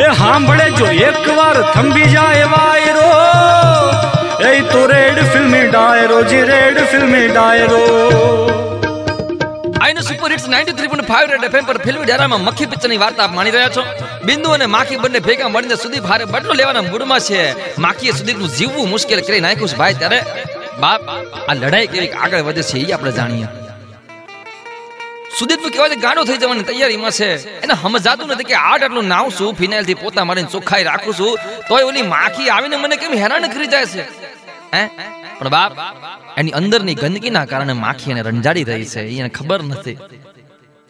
એ સાંભળે જો એકવાર થંભી જાય વાયરો. એ તો રેડ ફિલ્મી ડાયરો, જી રેડ ફિલ્મી ડાયરો. આઈનો સુપર હિટ્સ 93.5 રેડ એફએમ પર ફિલ્મી ડેરામાં મક્ખી પિક્ચરની વાર્તા આપ માણી રહ્યા છો. બિંદુ અને માખી બંને ભેગા મળીને સુદીપ હારે બદલો લેવાના મૂડમાં છે. માખીએ સુદીપનું જીવવું મુશ્કેલ કરી નાખ્યું છે ભાઈ, ત્યારે બાપ, આ લડાઈ કેવી આગળ વધે છે એ આપણે જાણીએ. સુદીપ કહેવાય ગાંડો થઈ જવાની તૈયારીમાં છે. એને સમજાતું નથી કે આટ આટલું નાવ છું ફિનાઇલથી પોતા મારીને ચોખ્ખાઈ રાખું છું તોય ઓલી માખી આવીને મને કેમ હેરાન કરી જાય છે? હે? પણ બાપ, એની અંદરની ગંદકીના કારણે માખી એને રંજાડી રહી છે એને ખબર નથી.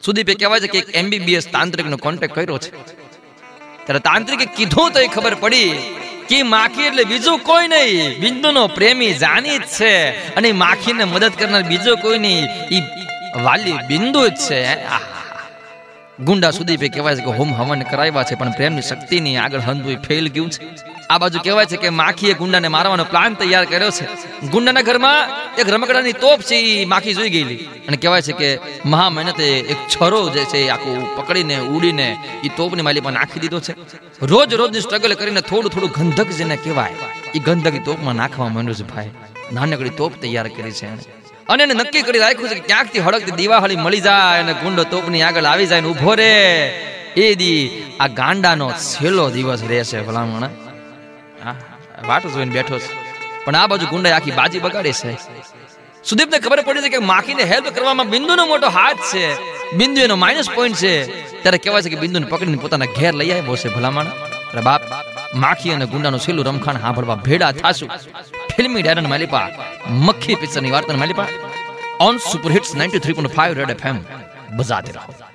સુદીપે કહેવાય છે કે એક એમબીબીએસ તાંત્રિકનો કોન્ટેક્ટ કર્યો છે. ત્યારે તાંત્રિકે કીધું તો એ ખબર પડી કે માખી એટલે બીજું કોઈ નહીં બિંદુનો પ્રેમી જાની જ છે. અને માખીને મદદ કરનાર બીજો કોઈ નહીં. ઈ વાલી બિંદુ જ છે. ગુંડા ગુંડા સુદીપે કહેવાય છે કે હોમ હવન કરાવ્યા છે, પણ પ્રેમની શક્તિની આગળ હંધું ફેલ ગયું છે. આ બાજુ કહેવાય છે કે માખીએ ગુંડાને મારવાનો પ્લાન તૈયાર કર્યો છે. ગુંડાના ઘરમાં એક રમકડાની તોપ છે એ માખી જોઈ ગયેલી. અને કહેવાય છે કે મહા મહેનતે એક છરો જે છે આખું પકડીને, ઉડીને એ તોપની માલી પર નાખી દીધો છે. રોજ રોજની સ્ટ્રગલ કરીને થોડું થોડું ગંધક જેને કહેવાય એ ગંધક તોપમાં નાખવા માંડ્યું છે ભાઈ નાનકડી તોપ તૈયાર કરી છે એણે. અને એને નક્કી કરી રાખ્યું છે કે ક્યાંકથી હળકતી દિવાળી મળી જાય અને ગુંડો તોપની આગળ આવી જાય ને ઊભો રે. એ દી આ ગાંડાનો છેલ્લો દિવસ રહેશે ભલામણ. વાટ જોઈને બેઠો છે. પણ આ બાજુ ગુંડા આખી બાજી બગાડી છે. સુદીપને ખબર પડી છે કે માખીને હેલ્પ કરવામાં બિંદુનો મોટો હાથ છે. બિંદુ એનો માઇનસ પોઈન્ટ છે. ત્યારે કહેવાય છે કે બિંદુને પકડીને પોતાના ઘેર લઈ આવ્યો છે ભલામણ. બાપ, માખી અને ગુંડાનું છેલ્લું રમખાણ સાંભળવા ભેડા થાશું. ફિલ્મી ડાયરન માલિપા, મક્ખી પિક્ચરની વાર્તાની માલિપા on super hits 93.5 red FM બજાતે રહો.